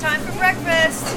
Time for breakfast.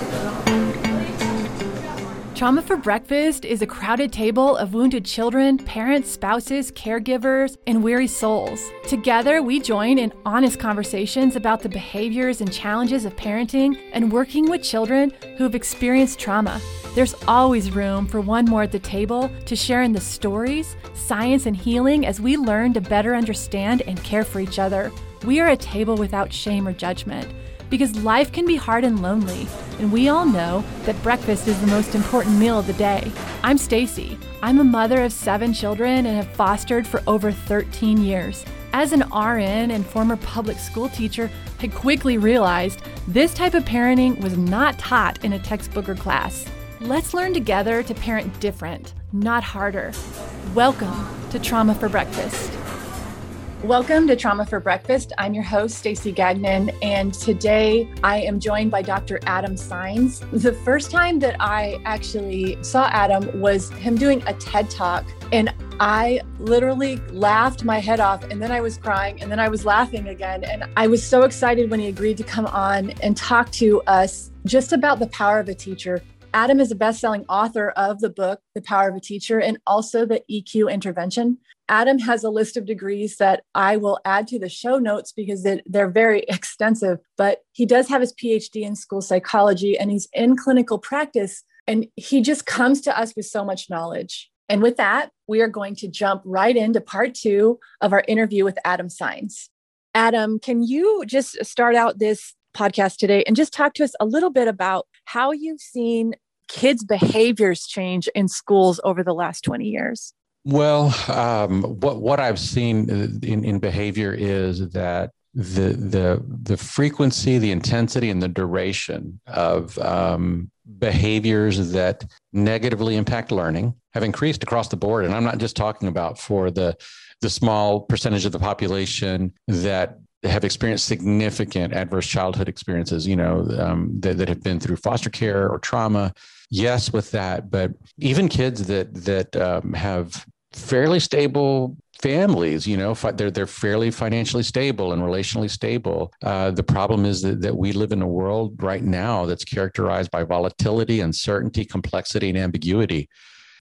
Trauma for Breakfast is a crowded table of wounded children, parents, spouses, caregivers, and weary souls. Together, we join in honest conversations about the behaviors and challenges of parenting and working with children who have experienced trauma. There's always room for one more at the table to share in the stories, science, and healing as we learn to better understand and care for each other. We are a table without shame or judgment because life can be hard and lonely, and we all know that breakfast is the most important meal of the day. I'm Stacy. I'm a mother of 7 children and have fostered for over 13 years. As an RN and former public school teacher, I quickly realized this type of parenting was not taught in a textbook or class. Let's learn together to parent different, not harder. Welcome to Trauma for Breakfast. Welcome to Trauma for Breakfast. I'm your host, Stacey Gagnon, and today I am joined by Dr. Adam Saenz. The first time that I actually saw Adam was him doing a TED Talk, and I literally laughed my head off, and then I was crying, and then I was laughing again. And I was so excited when he agreed to come on and talk to us just about the power of a teacher. Adam is a best-selling author of the book The Power of a Teacher and also the EQ intervention. Adam has a list of degrees that I will add to the show notes because they're very extensive, but he does have his PhD in school psychology and he's in clinical practice and he just comes to us with so much knowledge. And with that, we are going to jump right into part two of our interview with Adam Saenz. Adam, can you just start out this podcast today and just talk to us a little bit about how you've seen kids' behaviors change in schools over the last 20 years? Well, um, what what I've seen in, in behavior is that the the the frequency, the intensity, and the duration of um, behaviors that negatively impact learning have increased across the board. And I'm not just talking about for the the small percentage of the population that have experienced significant adverse childhood experiences, you know, um, that, that have been through foster care or trauma. Yes, with that, but even kids that that um, have fairly stable families you know they're they're fairly financially stable and relationally stable. Uh, the problem is that, that we live in a world right now that's characterized by volatility uncertainty complexity and ambiguity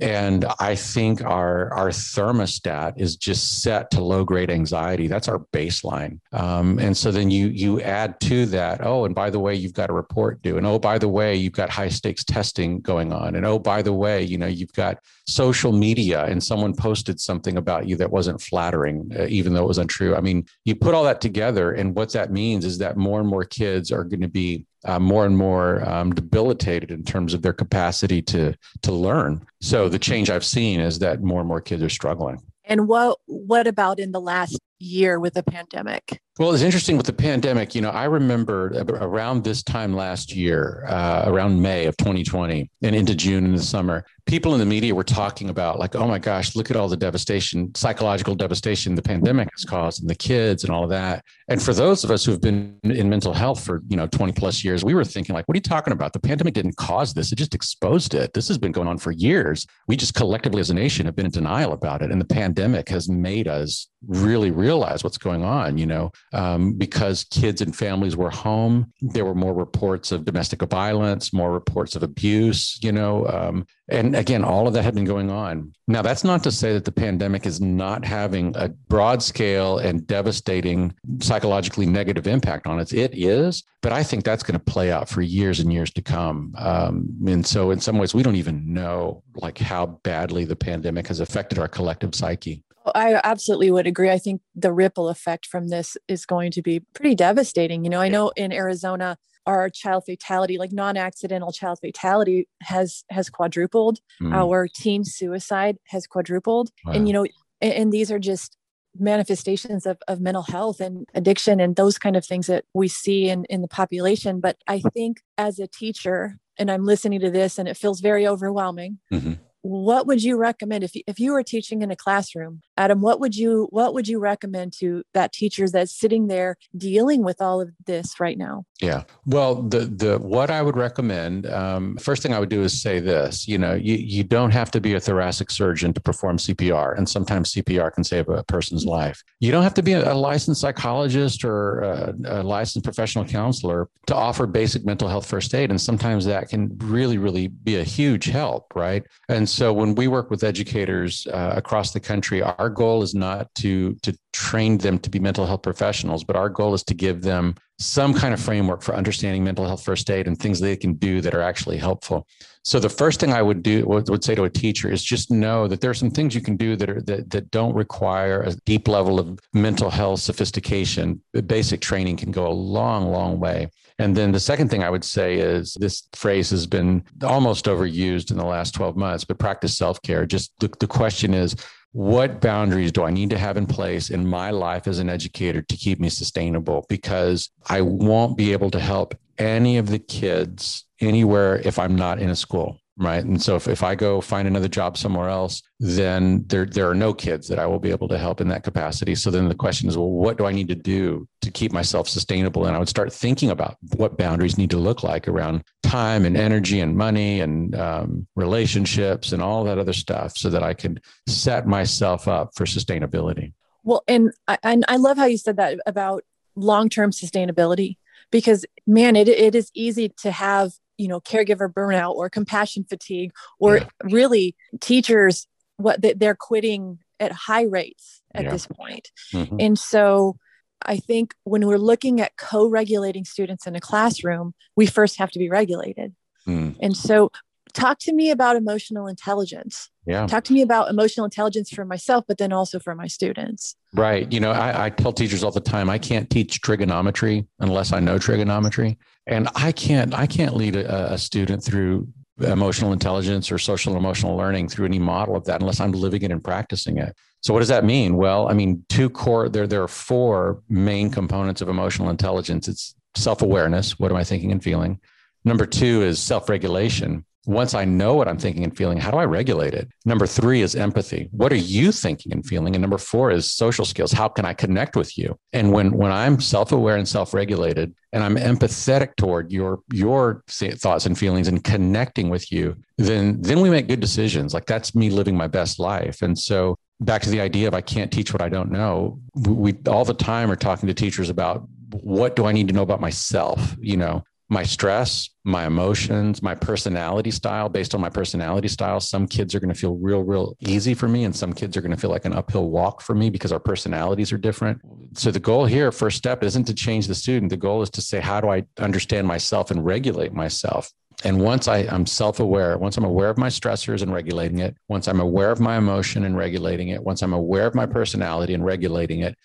and I think our our thermostat is just set to low grade anxiety. That's our baseline. Um, and so then you you add to that. Oh, and by the way, you've got a report due. And oh, by the way, you've got high stakes testing going on. And oh, by the way, you know you've got social media and someone posted something about you that wasn't flattering, uh, even though it was untrue. I mean, you put all that together, and what that means is that more and more kids are going to be uh, more and more um, debilitated in terms of their capacity to to learn. So the change I've seen is that more and more kids are struggling. And what what about in the last year with the pandemic? Well, it's interesting with the pandemic. You know, I remember around this time last year, uh, around May of 2020 and into June in the summer, people in the media were talking about, like, oh my gosh, look at all the devastation, psychological devastation the pandemic has caused and the kids and all of that. And for those of us who have been in mental health for, you know, 20 plus years, we were thinking, like, what are you talking about? The pandemic didn't cause this, it just exposed it. This has been going on for years. We just collectively as a nation have been in denial about it. And the pandemic has made us really, really realize what's going on, you know um, because kids and families were home. There were more reports of domestic violence, more reports of abuse, you know. Um, and again, all of that had been going on. Now, that's not to say that the pandemic is not having a broad scale and devastating psychologically negative impact on us. It is, but I think that's going to play out for years and years to come. Um, and so, in some ways, we don't even know like how badly the pandemic has affected our collective psyche. I absolutely would agree. I think the ripple effect from this is going to be pretty devastating. You know, I know in Arizona, our child fatality, like non-accidental child fatality, has has quadrupled. Mm. Our teen suicide has quadrupled, wow. and you know, and, and these are just manifestations of, of mental health and addiction and those kind of things that we see in, in the population. But I think as a teacher, and I'm listening to this and it feels very overwhelming. Mm-hmm what would you recommend if you, if you were teaching in a classroom adam what would you what would you recommend to that teacher that's sitting there dealing with all of this right now? Yeah. Well the the what i would recommend um, first thing i would do is say this you know you, you don't have to be a thoracic surgeon to perform cpr and sometimes cpr can save a person's life. You don't have to be a, a licensed psychologist or a, a licensed professional counselor to offer basic mental health first aid and sometimes that can really really be a huge help right? And so when we work with educators uh, across the country, our goal is not to to train them to be mental health professionals, but our goal is to give them some kind of framework for understanding mental health first aid and things they can do that are actually helpful. So the first thing I would do would, say to a teacher is just know that there are some things you can do that are that, that don't require a deep level of mental health sophistication. Basic training can go a long, long way. And then the second thing I would say is this phrase has been almost overused in the last 12 months, but practice self care. Just the, the question is, what boundaries do I need to have in place in my life as an educator to keep me sustainable? Because I won't be able to help any of the kids anywhere if I'm not in a school right? And so if, if i go find another job somewhere else then there there are no kids that i will be able to help in that capacity. So then the question is well what do i need to do to keep myself sustainable? And i would start thinking about what boundaries need to look like around time and energy and money and um, relationships and all that other stuff so that i could set myself up for sustainability. Well and i, and I love how you said that about long-term sustainability because man it, it is easy to have you know caregiver burnout or compassion fatigue or yeah. really teachers what they're quitting at high rates at yeah. this point. Mm-hmm. and so i think when we're looking at co-regulating students in a classroom we first have to be regulated mm. and so talk to me about emotional intelligence. Yeah. Talk to me about emotional intelligence for myself but then also for my students. Right. You know I, I, tell teachers all the time i can't teach trigonometry unless i know trigonometry. And i can't i can't lead a, a student through emotional intelligence or social emotional learning through any model of that unless i'm living it and practicing it. So what does that mean? Well i mean two core there there are four main components of emotional intelligence. It's self-awareness what am i thinking and feeling? Number two is self-regulation once I know what I'm thinking and feeling, how do I regulate it? Number three is empathy. What are you thinking and feeling? And number four is social skills. How can I connect with you? And when when I'm self-aware and self-regulated and I'm empathetic toward your your thoughts and feelings and connecting with you, then then we make good decisions. Like that's me living my best life. And so back to the idea of I can't teach what I don't know. We all the time are talking to teachers about what do I need to know about myself? You know, my stress, my emotions, my personality style. Based on my personality style, some kids are going to feel real, real easy for me, and some kids are going to feel like an uphill walk for me because our personalities are different. So, the goal here, first step, isn't to change the student. The goal is to say, how do I understand myself and regulate myself? And once I, am self aware, once I'm aware of my stressors and regulating it, once I'm aware of my emotion and regulating it, once I'm aware of my personality and regulating it,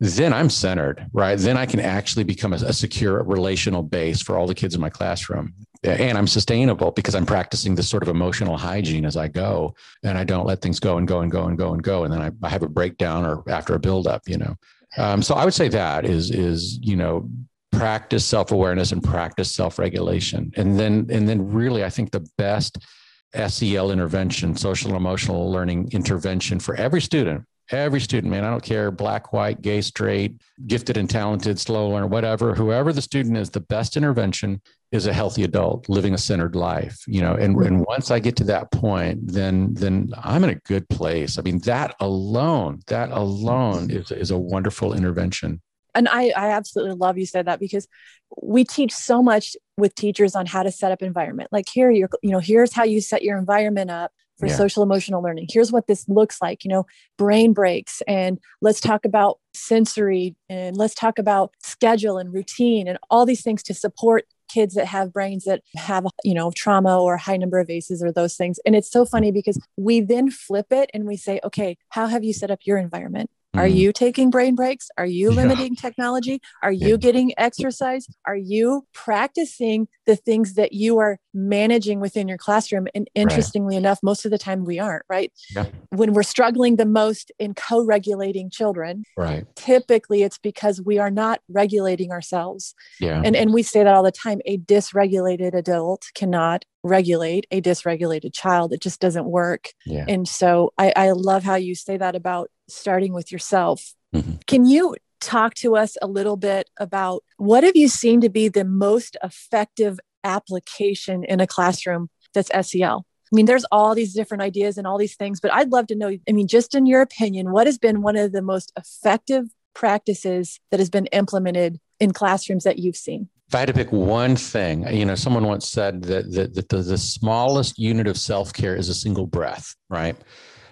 then I'm centered, right? Then I can actually become a, a, secure relational base for all the kids in my classroom. And I'm sustainable because I'm practicing this sort of emotional hygiene as I go. And I don't let things go and go and go and go and go. And then I, I have a breakdown or after a buildup, you know. Um, so I would say that is is, you know, practice self-awareness and practice self-regulation. And then and then really I think the best SEL intervention, social emotional learning intervention for every student every student, man, I don't care, black, white, gay, straight, gifted and talented, slow learner, whatever, whoever the student is, the best intervention is a healthy adult living a centered life, you know, and, and once I get to that point, then, then I'm in a good place. I mean, that alone, that alone is, is a wonderful intervention. And I, I absolutely love you said that because we teach so much with teachers on how to set up environment. Like here, you're, you know, here's how you set your environment up for yeah. social emotional learning. Here's what this looks like, you know, brain breaks and let's talk about sensory and let's talk about schedule and routine and all these things to support kids that have brains that have you know trauma or high number of aces or those things and it's so funny because we then flip it and we say okay how have you set up your environment are mm-hmm. you taking brain breaks? Are you limiting yeah. technology? Are you yeah. getting exercise? Are you practicing the things that you are managing within your classroom? And interestingly right. enough, most of the time we aren't, right? Yeah. When we're struggling the most in co regulating children, right. typically it's because we are not regulating ourselves. Yeah. And, and we say that all the time a dysregulated adult cannot regulate a dysregulated child. It just doesn't work. Yeah. And so I, I love how you say that about starting with yourself. Mm-hmm. Can you talk to us a little bit about what have you seen to be the most effective application in a classroom that's SEL? I mean, there's all these different ideas and all these things, but I'd love to know, I mean, just in your opinion, what has been one of the most effective practices that has been implemented in classrooms that you've seen? If I had to pick one thing, you know, someone once said that, that, that the, the smallest unit of self care is a single breath, right?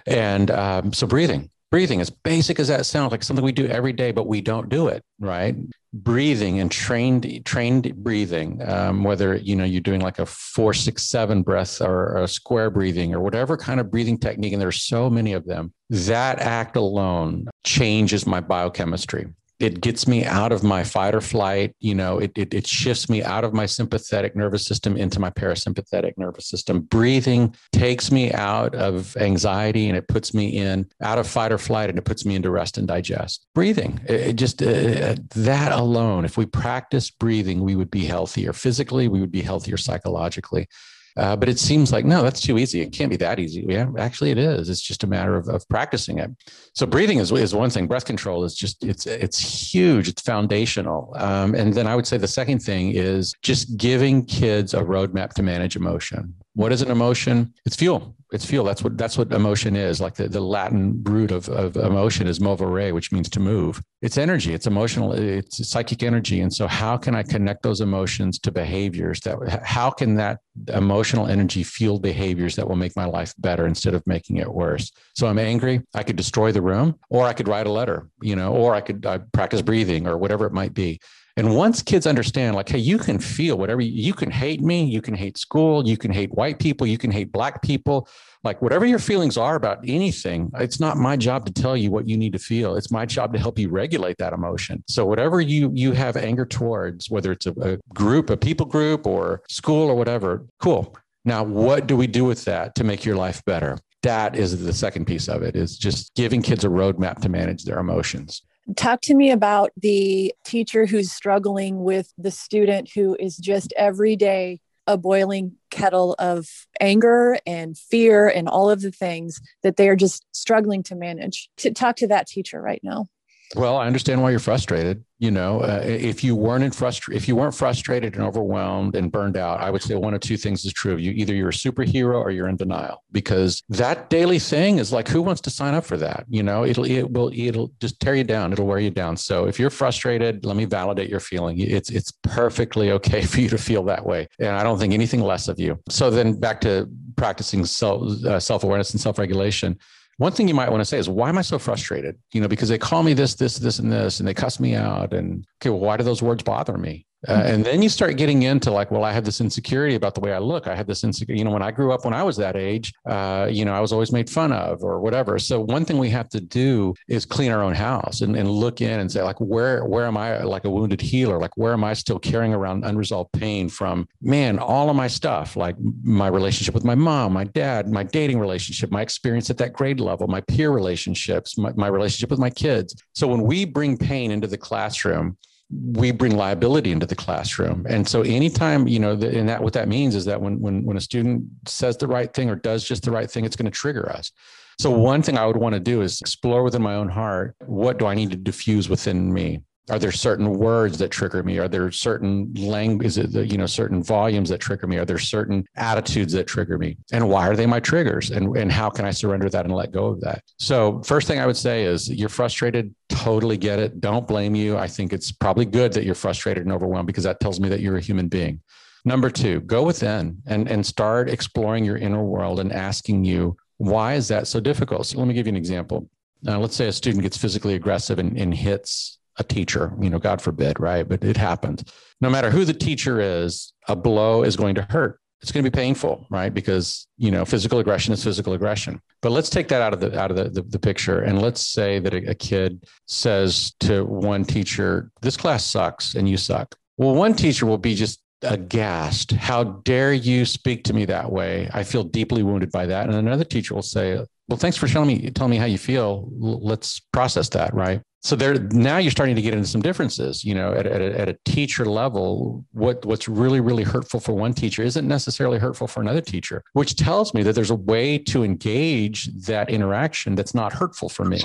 And um, so breathing, breathing, as basic as that sounds, like something we do every day, but we don't do it, right? Breathing and trained trained breathing, um, whether you know you're doing like a four six seven breath or a square breathing or whatever kind of breathing technique, and there's so many of them. That act alone changes my biochemistry it gets me out of my fight or flight you know it, it, it, shifts me out of my sympathetic nervous system into my parasympathetic nervous system. Breathing takes me out of anxiety and it puts me in out of fight or flight and it puts me into rest and digest. Breathing it, it just uh, that alone if we practice breathing we would be healthier. Physically we would be healthier psychologically uh, but it seems like, no, that's too easy. It can't be that easy. Yeah, actually it is. It's just a matter of, of practicing it. So breathing is, is one thing. Breath control is just, it's, it's huge. It's foundational. Um, and then I would say the second thing is just giving kids a roadmap to manage emotion. What is an emotion? It's fuel. It's fuel. That's what that's what emotion is. Like the, the Latin root of, of emotion is movere, which means to move. It's energy. It's emotional. It's psychic energy. And so, how can I connect those emotions to behaviors that? How can that emotional energy fuel behaviors that will make my life better instead of making it worse? So I'm angry. I could destroy the room, or I could write a letter. You know, or I could I practice breathing, or whatever it might be. And once kids understand, like, hey, you can feel whatever you, can hate me, you can hate school, you can hate white people, you can hate black people, like whatever your feelings are about anything, it's not my job to tell you what you need to feel. It's my job to help you regulate that emotion. So whatever you you have anger towards, whether it's a, a group, a people group, or school or whatever, cool. Now, what do we do with that to make your life better? That is the second piece of it is just giving kids a roadmap to manage their emotions. Talk to me about the teacher who's struggling with the student who is just every day a boiling kettle of anger and fear and all of the things that they are just struggling to manage. To talk to that teacher right now. Well, I understand why you're frustrated. You know, uh, if you weren't frustra- if you weren't frustrated and overwhelmed and burned out, I would say one of two things is true of you: either you're a superhero or you're in denial. Because that daily thing is like, who wants to sign up for that? You know, it'll it will it'll just tear you down. It'll wear you down. So if you're frustrated, let me validate your feeling. It's it's perfectly okay for you to feel that way, and I don't think anything less of you. So then back to practicing self uh, self awareness and self regulation one thing you might want to say is why am i so frustrated? You know because they call me this this this and this and they cuss me out and okay well why do those words bother me uh, and then you start getting into like, well, I have this insecurity about the way I look. I have this insecurity. You know, when I grew up, when I was that age, uh, you know, I was always made fun of or whatever. So one thing we have to do is clean our own house and, and look in and say, like, where where am I like a wounded healer? Like, where am I still carrying around unresolved pain from? Man, all of my stuff, like my relationship with my mom, my dad, my dating relationship, my experience at that grade level, my peer relationships, my, my relationship with my kids. So when we bring pain into the classroom we bring liability into the classroom. And so anytime, you know, the, and that what that means is that when when when a student says the right thing or does just the right thing, it's going to trigger us. So one thing I would want to do is explore within my own heart, what do I need to diffuse within me? Are there certain words that trigger me? Are there certain language, is it, you know, certain volumes that trigger me? Are there certain attitudes that trigger me? And why are they my triggers? And, and how can I surrender that and let go of that? So first thing I would say is you're frustrated, totally get it. Don't blame you. I think it's probably good that you're frustrated and overwhelmed because that tells me that you're a human being. Number two, go within and, and start exploring your inner world and asking you, why is that so difficult? So let me give you an example. Now, let's say a student gets physically aggressive and, and hits a teacher, you know, God forbid, right? But it happens. No matter who the teacher is, a blow is going to hurt. It's going to be painful, right? Because you know, physical aggression is physical aggression. But let's take that out of the out of the, the, the picture, and let's say that a, a kid says to one teacher, "This class sucks, and you suck." Well, one teacher will be just aghast. How dare you speak to me that way? I feel deeply wounded by that. And another teacher will say, well, thanks for telling me telling me how you feel. Let's process that, right? So there now you're starting to get into some differences you know at, at, a, at a teacher level what what's really really hurtful for one teacher isn't necessarily hurtful for another teacher which tells me that there's a way to engage that interaction that's not hurtful for me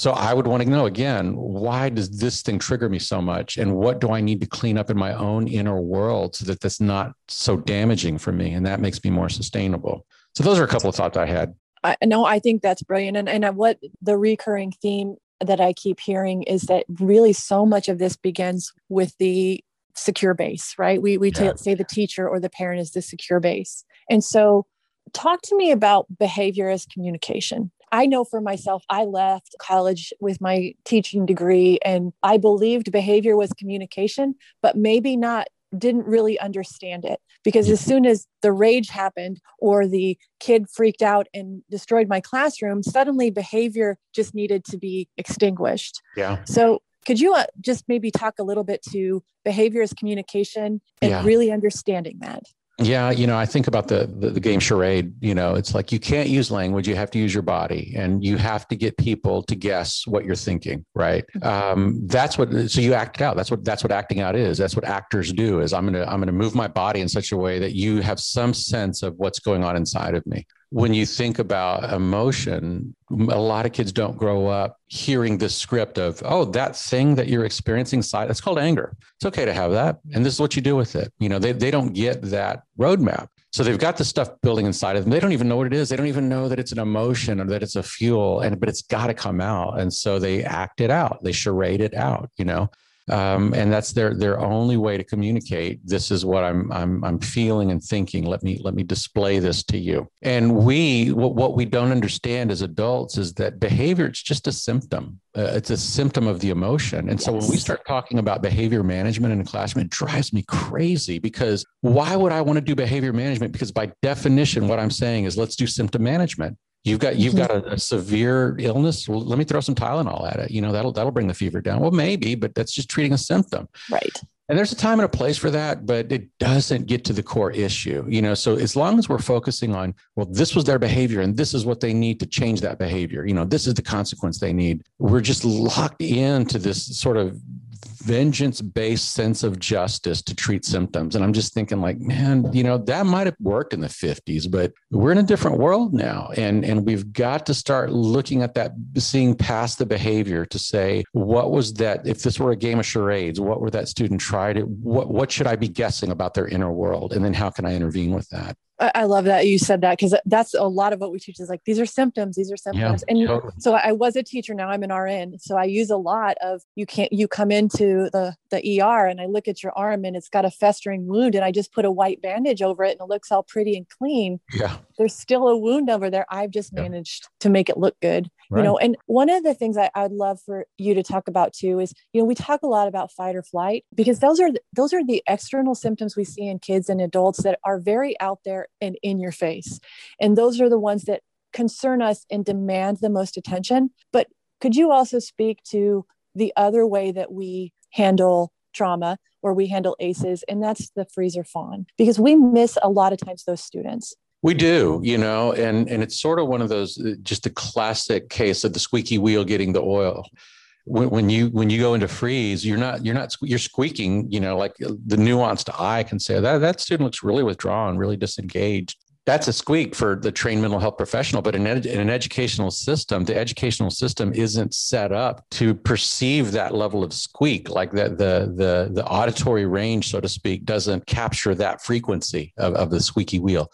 so I would want to know again, why does this thing trigger me so much? And what do I need to clean up in my own inner world so that that's not so damaging for me? And that makes me more sustainable. So those are a couple of thoughts I had. I no, I think that's brilliant. And, and what the recurring theme that I keep hearing is that really so much of this begins with the secure base, right? We, we yeah. t- say the teacher or the parent is the secure base. And so talk to me about behavior as communication I know for myself, I left college with my teaching degree and I believed behavior was communication, but maybe not didn't really understand it because as soon as the rage happened or the kid freaked out and destroyed my classroom suddenly behavior just needed to be extinguished. Yeah. So could you uh, just maybe talk a little bit to behavior as communication and yeah. really understanding that yeah, you know, I think about the, the, the game charade. You know, it's like you can't use language; you have to use your body, and you have to get people to guess what you're thinking. Right? Mm-hmm. Um, that's what. So you act it out. That's what. That's what acting out is. That's what actors do. Is I'm gonna I'm gonna move my body in such a way that you have some sense of what's going on inside of me when you think about emotion, a lot of kids don't grow up hearing this script of, oh, that thing that you're experiencing side, it's called anger. It's okay to have that. And this is what you do with it. You know, they, they don't get that roadmap. So they've got the stuff building inside of them. They don't even know what it is. They don't even know that it's an emotion or that it's a fuel. And but it's got to come out. And so they act it out. They charade it out, you know um, and that's their their only way to communicate. This is what I'm I'm I'm feeling and thinking. Let me let me display this to you. And we what what we don't understand as adults is that behavior it's just a symptom. Uh, it's a symptom of the emotion. And yes. so when we start talking about behavior management in a classroom, it drives me crazy because why would I want to do behavior management? Because by definition, what I'm saying is let's do symptom management. You've got you've mm-hmm. got a, a, severe illness. Well, let me throw some Tylenol at it. You know that'll that'll bring the fever down. Well, maybe, but that's just treating a symptom. Right. And there's a time and a place for that, but it doesn't get to the core issue. You know, so as long as we're focusing on, well, this was their behavior and this is what they need to change that behavior. You know, this is the consequence they need. We're just locked into this sort of vengeance based sense of justice to treat symptoms. And I'm just thinking, like, man, you know, that might have worked in the 50s, but we're in a different world now. And, and we've got to start looking at that, seeing past the behavior to say, what was that? If this were a game of charades, what were that student tried? What, what should I be guessing about their inner world? And then how can I intervene with that? I love that you said that because that's a lot of what we teach is like these are symptoms, these are symptoms. Yeah, and totally. so I was a teacher, now I'm an RN. So I use a lot of you can't you come into the the ER and I look at your arm and it's got a festering wound and I just put a white bandage over it and it looks all pretty and clean. Yeah. There's still a wound over there. I've just yeah. managed to make it look good. Right. You know, and one of the things I, I'd love for you to talk about too is, you know, we talk a lot about fight or flight because those are those are the external symptoms we see in kids and adults that are very out there and in your face. And those are the ones that concern us and demand the most attention. But could you also speak to the other way that we handle trauma or we handle ACEs, and that's the freeze or fawn, because we miss a lot of times those students. We do, you know, and and it's sort of one of those uh, just a classic case of the squeaky wheel getting the oil. When, when you when you go into freeze, you're not you're not you're squeaking. You know, like uh, the nuanced eye can say that that student looks really withdrawn, really disengaged that's a squeak for the trained mental health professional but in, ed- in, an educational system the educational system isn't set up to perceive that level of squeak like that the the the auditory range so to speak doesn't capture that frequency of, of the squeaky wheel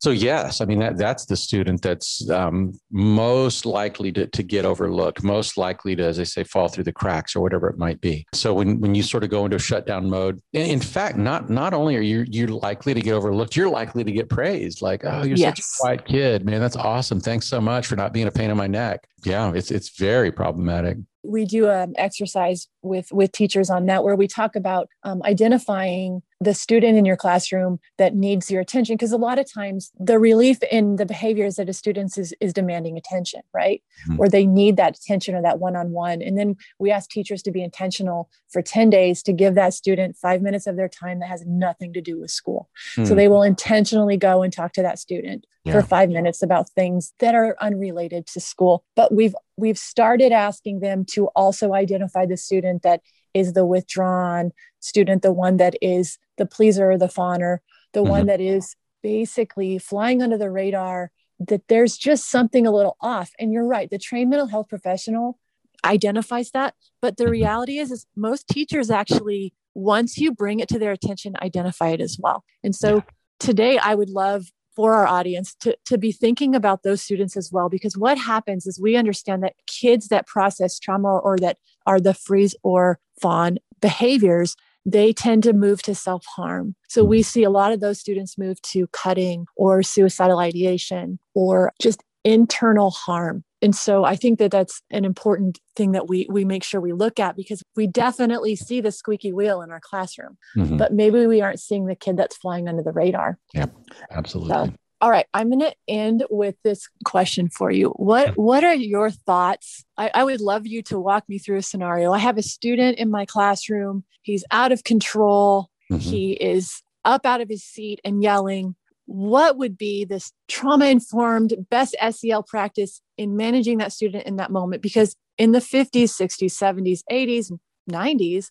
so yes, I mean that that's the student that's um, most likely to, to get overlooked, most likely to, as I say, fall through the cracks or whatever it might be. So when, when you sort of go into a shutdown mode, in fact, not not only are you you likely to get overlooked, you're likely to get praised. Like, oh, you're yes. such a quiet kid, man. That's awesome. Thanks so much for not being a pain in my neck. Yeah, it's it's very problematic we do an exercise with with teachers on that where we talk about um, identifying the student in your classroom that needs your attention because a lot of times the relief in the behaviors that a student is, is demanding attention right mm-hmm. or they need that attention or that one-on-one and then we ask teachers to be intentional for 10 days to give that student five minutes of their time that has nothing to do with school mm-hmm. so they will intentionally go and talk to that student yeah. for five minutes about things that are unrelated to school but we've we've started asking them to also identify the student that is the withdrawn student, the one that is the pleaser, the fawner, the mm-hmm. one that is basically flying under the radar, that there's just something a little off. And you're right, the trained mental health professional identifies that. But the mm-hmm. reality is, is most teachers actually, once you bring it to their attention, identify it as well. And so yeah. today I would love for our audience to, to be thinking about those students as well because what happens is we understand that kids that process trauma or that are the freeze or fawn behaviors they tend to move to self harm. So we see a lot of those students move to cutting or suicidal ideation or just internal harm. And so I think that that's an important thing that we we make sure we look at because we definitely see the squeaky wheel in our classroom, mm-hmm. but maybe we aren't seeing the kid that's flying under the radar. Yeah, absolutely. So, all right, I'm going to end with this question for you. What What are your thoughts? I, I would love you to walk me through a scenario. I have a student in my classroom. He's out of control. Mm-hmm. He is up out of his seat and yelling. What would be this trauma informed best SEL practice in managing that student in that moment? Because in the 50s, 60s, 70s, 80s, 90s,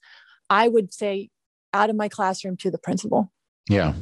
I would say out of my classroom to the principal. Yeah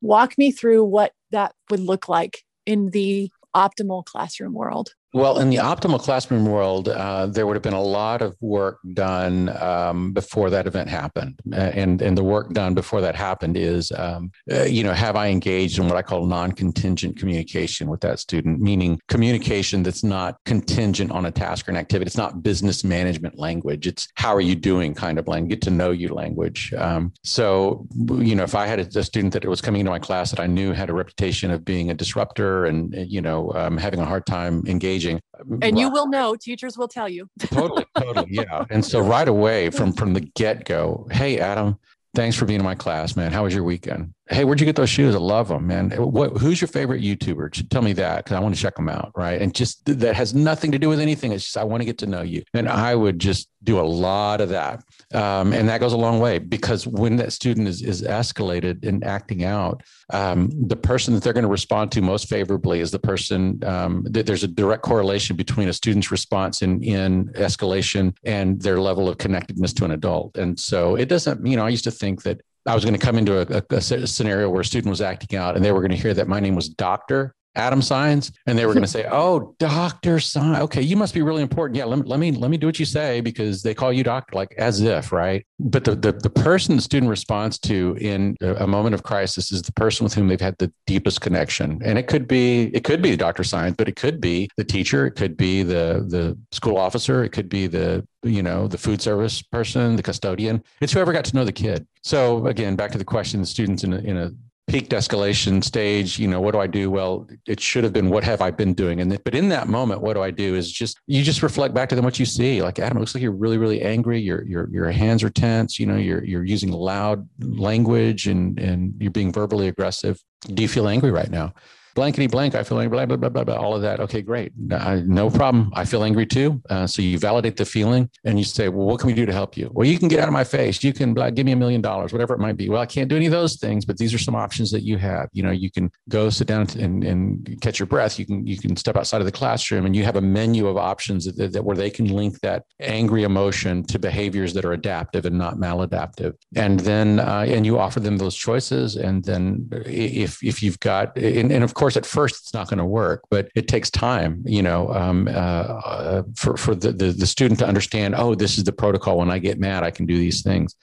walk me through what that would look like in the optimal classroom world well, in the optimal classroom world, uh, there would have been a lot of work done um, before that event happened, and and the work done before that happened is, um, uh, you know, have I engaged in what I call non-contingent communication with that student, meaning communication that's not contingent on a task or an activity. It's not business management language. It's how are you doing kind of language, get to know you language. Um, so, you know, if I had a, a, student that was coming into my class that I knew had a reputation of being a disruptor and you know um, having a hard time engaging engaging. And you will know, teachers will tell you. totally, totally, yeah. And so right away from from the get go, hey Adam, thanks for being in my class, man. How was your weekend? Hey, where'd you get those shoes? I love them, man. What, who's your favorite YouTuber? Tell me that because I want to check them out, right? And just that has nothing to do with anything. It's just I want to get to know you, and I would just do a lot of that, um, and that goes a long way because when that student is is escalated and acting out, um, the person that they're going to respond to most favorably is the person um, that there's a direct correlation between a student's response in in escalation and their level of connectedness to an adult, and so it doesn't. You know, I used to think that I was going to come into a, a, a, scenario where a student was acting out and they were going to hear that my name was Doctor Adam Saenz, and they were going to say, "Oh, Doctor Saenz, okay, you must be really important. Yeah, let me let me let me do what you say because they call you doctor, like as if, right? But the the, the person the student responds to in a moment of crisis is the person with whom they've had the deepest connection, and it could be it could be Doctor Saenz, but it could be the teacher, it could be the the school officer, it could be the you know the food service person, the custodian. It's whoever got to know the kid. So again, back to the question: the students in a, in a peaked escalation stage you know what do i do? Well it should have been what have i been doing? And but in that moment what do i do is just you just reflect back to them what you see. Like adam it looks like you're really really angry. Your your your hands are tense. You know you're you're using loud language and and you're being verbally aggressive. Do you feel angry right now blankety blank, I feel angry, blah, blah, blah, blah, blah, all of that. Okay, great. no problem. I feel angry too. Uh, so you validate the feeling and you say, well, what can we do to help you? Well, you can get out of my face. You can blah, give me a million dollars, whatever it might be. Well, I can't do any of those things, but these are some options that you have. You know, you can go sit down and, and catch your breath. You can, you can step outside of the classroom and you have a menu of options that, that where they can link that angry emotion to behaviors that are adaptive and not maladaptive. And then, uh, and you offer them those choices. And then if, if you've got, and, and of course, course, at first it's not going to work, but it takes time, you know, um, uh, uh, for for the, the, the student to understand. Oh, this is the protocol. When I get mad, I can do these things.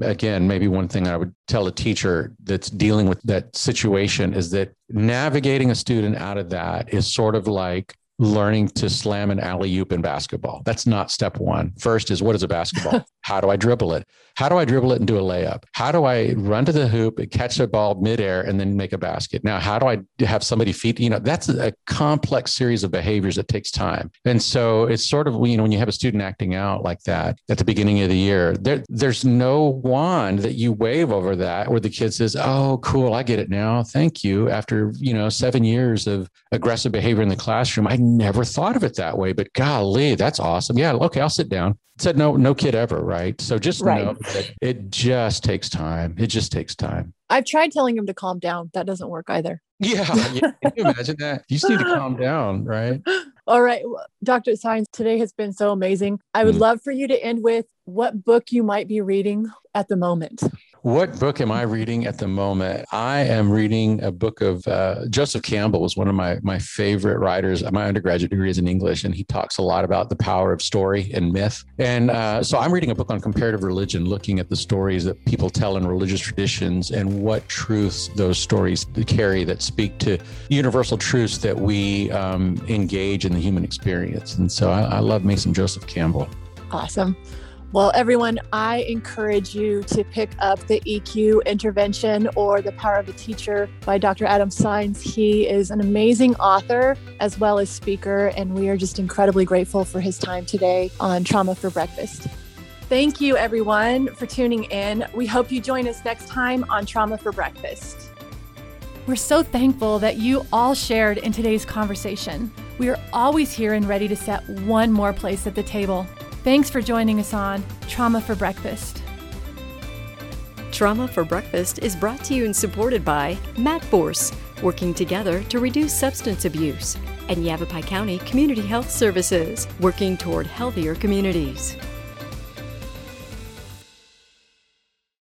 Again, maybe one thing I would tell a teacher that's dealing with that situation is that navigating a student out of that is sort of like learning to slam an alley oop in basketball. That's not step one. First is what is a basketball? How do I dribble it? How do I dribble it and do a layup? How do I run to the hoop and catch a ball midair and then make a basket? Now, how do I have somebody feed? You know, that's a complex series of behaviors that takes time. And so it's sort of, you know, when you have a student acting out like that at the beginning of the year, there, there's no wand that you wave over that where the kid says, Oh, cool, I get it now. Thank you. After, you know, seven years of aggressive behavior in the classroom, I never thought of it that way, but golly, that's awesome. Yeah. Okay. I'll sit down said no no kid ever right so just right. know that it just takes time it just takes time i've tried telling him to calm down that doesn't work either yeah, yeah. can you imagine that you just need to calm down right all right dr Saenz, today has been so amazing i would mm. love for you to end with what book you might be reading at the moment what book am I reading at the moment? I am reading a book of uh, Joseph Campbell was one of my my favorite writers. My undergraduate degree is in English, and he talks a lot about the power of story and myth. And uh, so I'm reading a book on comparative religion, looking at the stories that people tell in religious traditions and what truths those stories carry that speak to universal truths that we um, engage in the human experience. And so I, I love me some Joseph Campbell. Awesome. Well, everyone, I encourage you to pick up the EQ intervention or The Power of a Teacher by Dr. Adam Saenz. He is an amazing author as well as speaker, and we are just incredibly grateful for his time today on Trauma for Breakfast. Thank you, everyone, for tuning in. We hope you join us next time on Trauma for Breakfast. We're so thankful that you all shared in today's conversation. We are always here and ready to set one more place at the table. Thanks for joining us on Trauma for Breakfast. Trauma for Breakfast is brought to you and supported by MATForce, working together to reduce substance abuse, and Yavapai County Community Health Services, working toward healthier communities.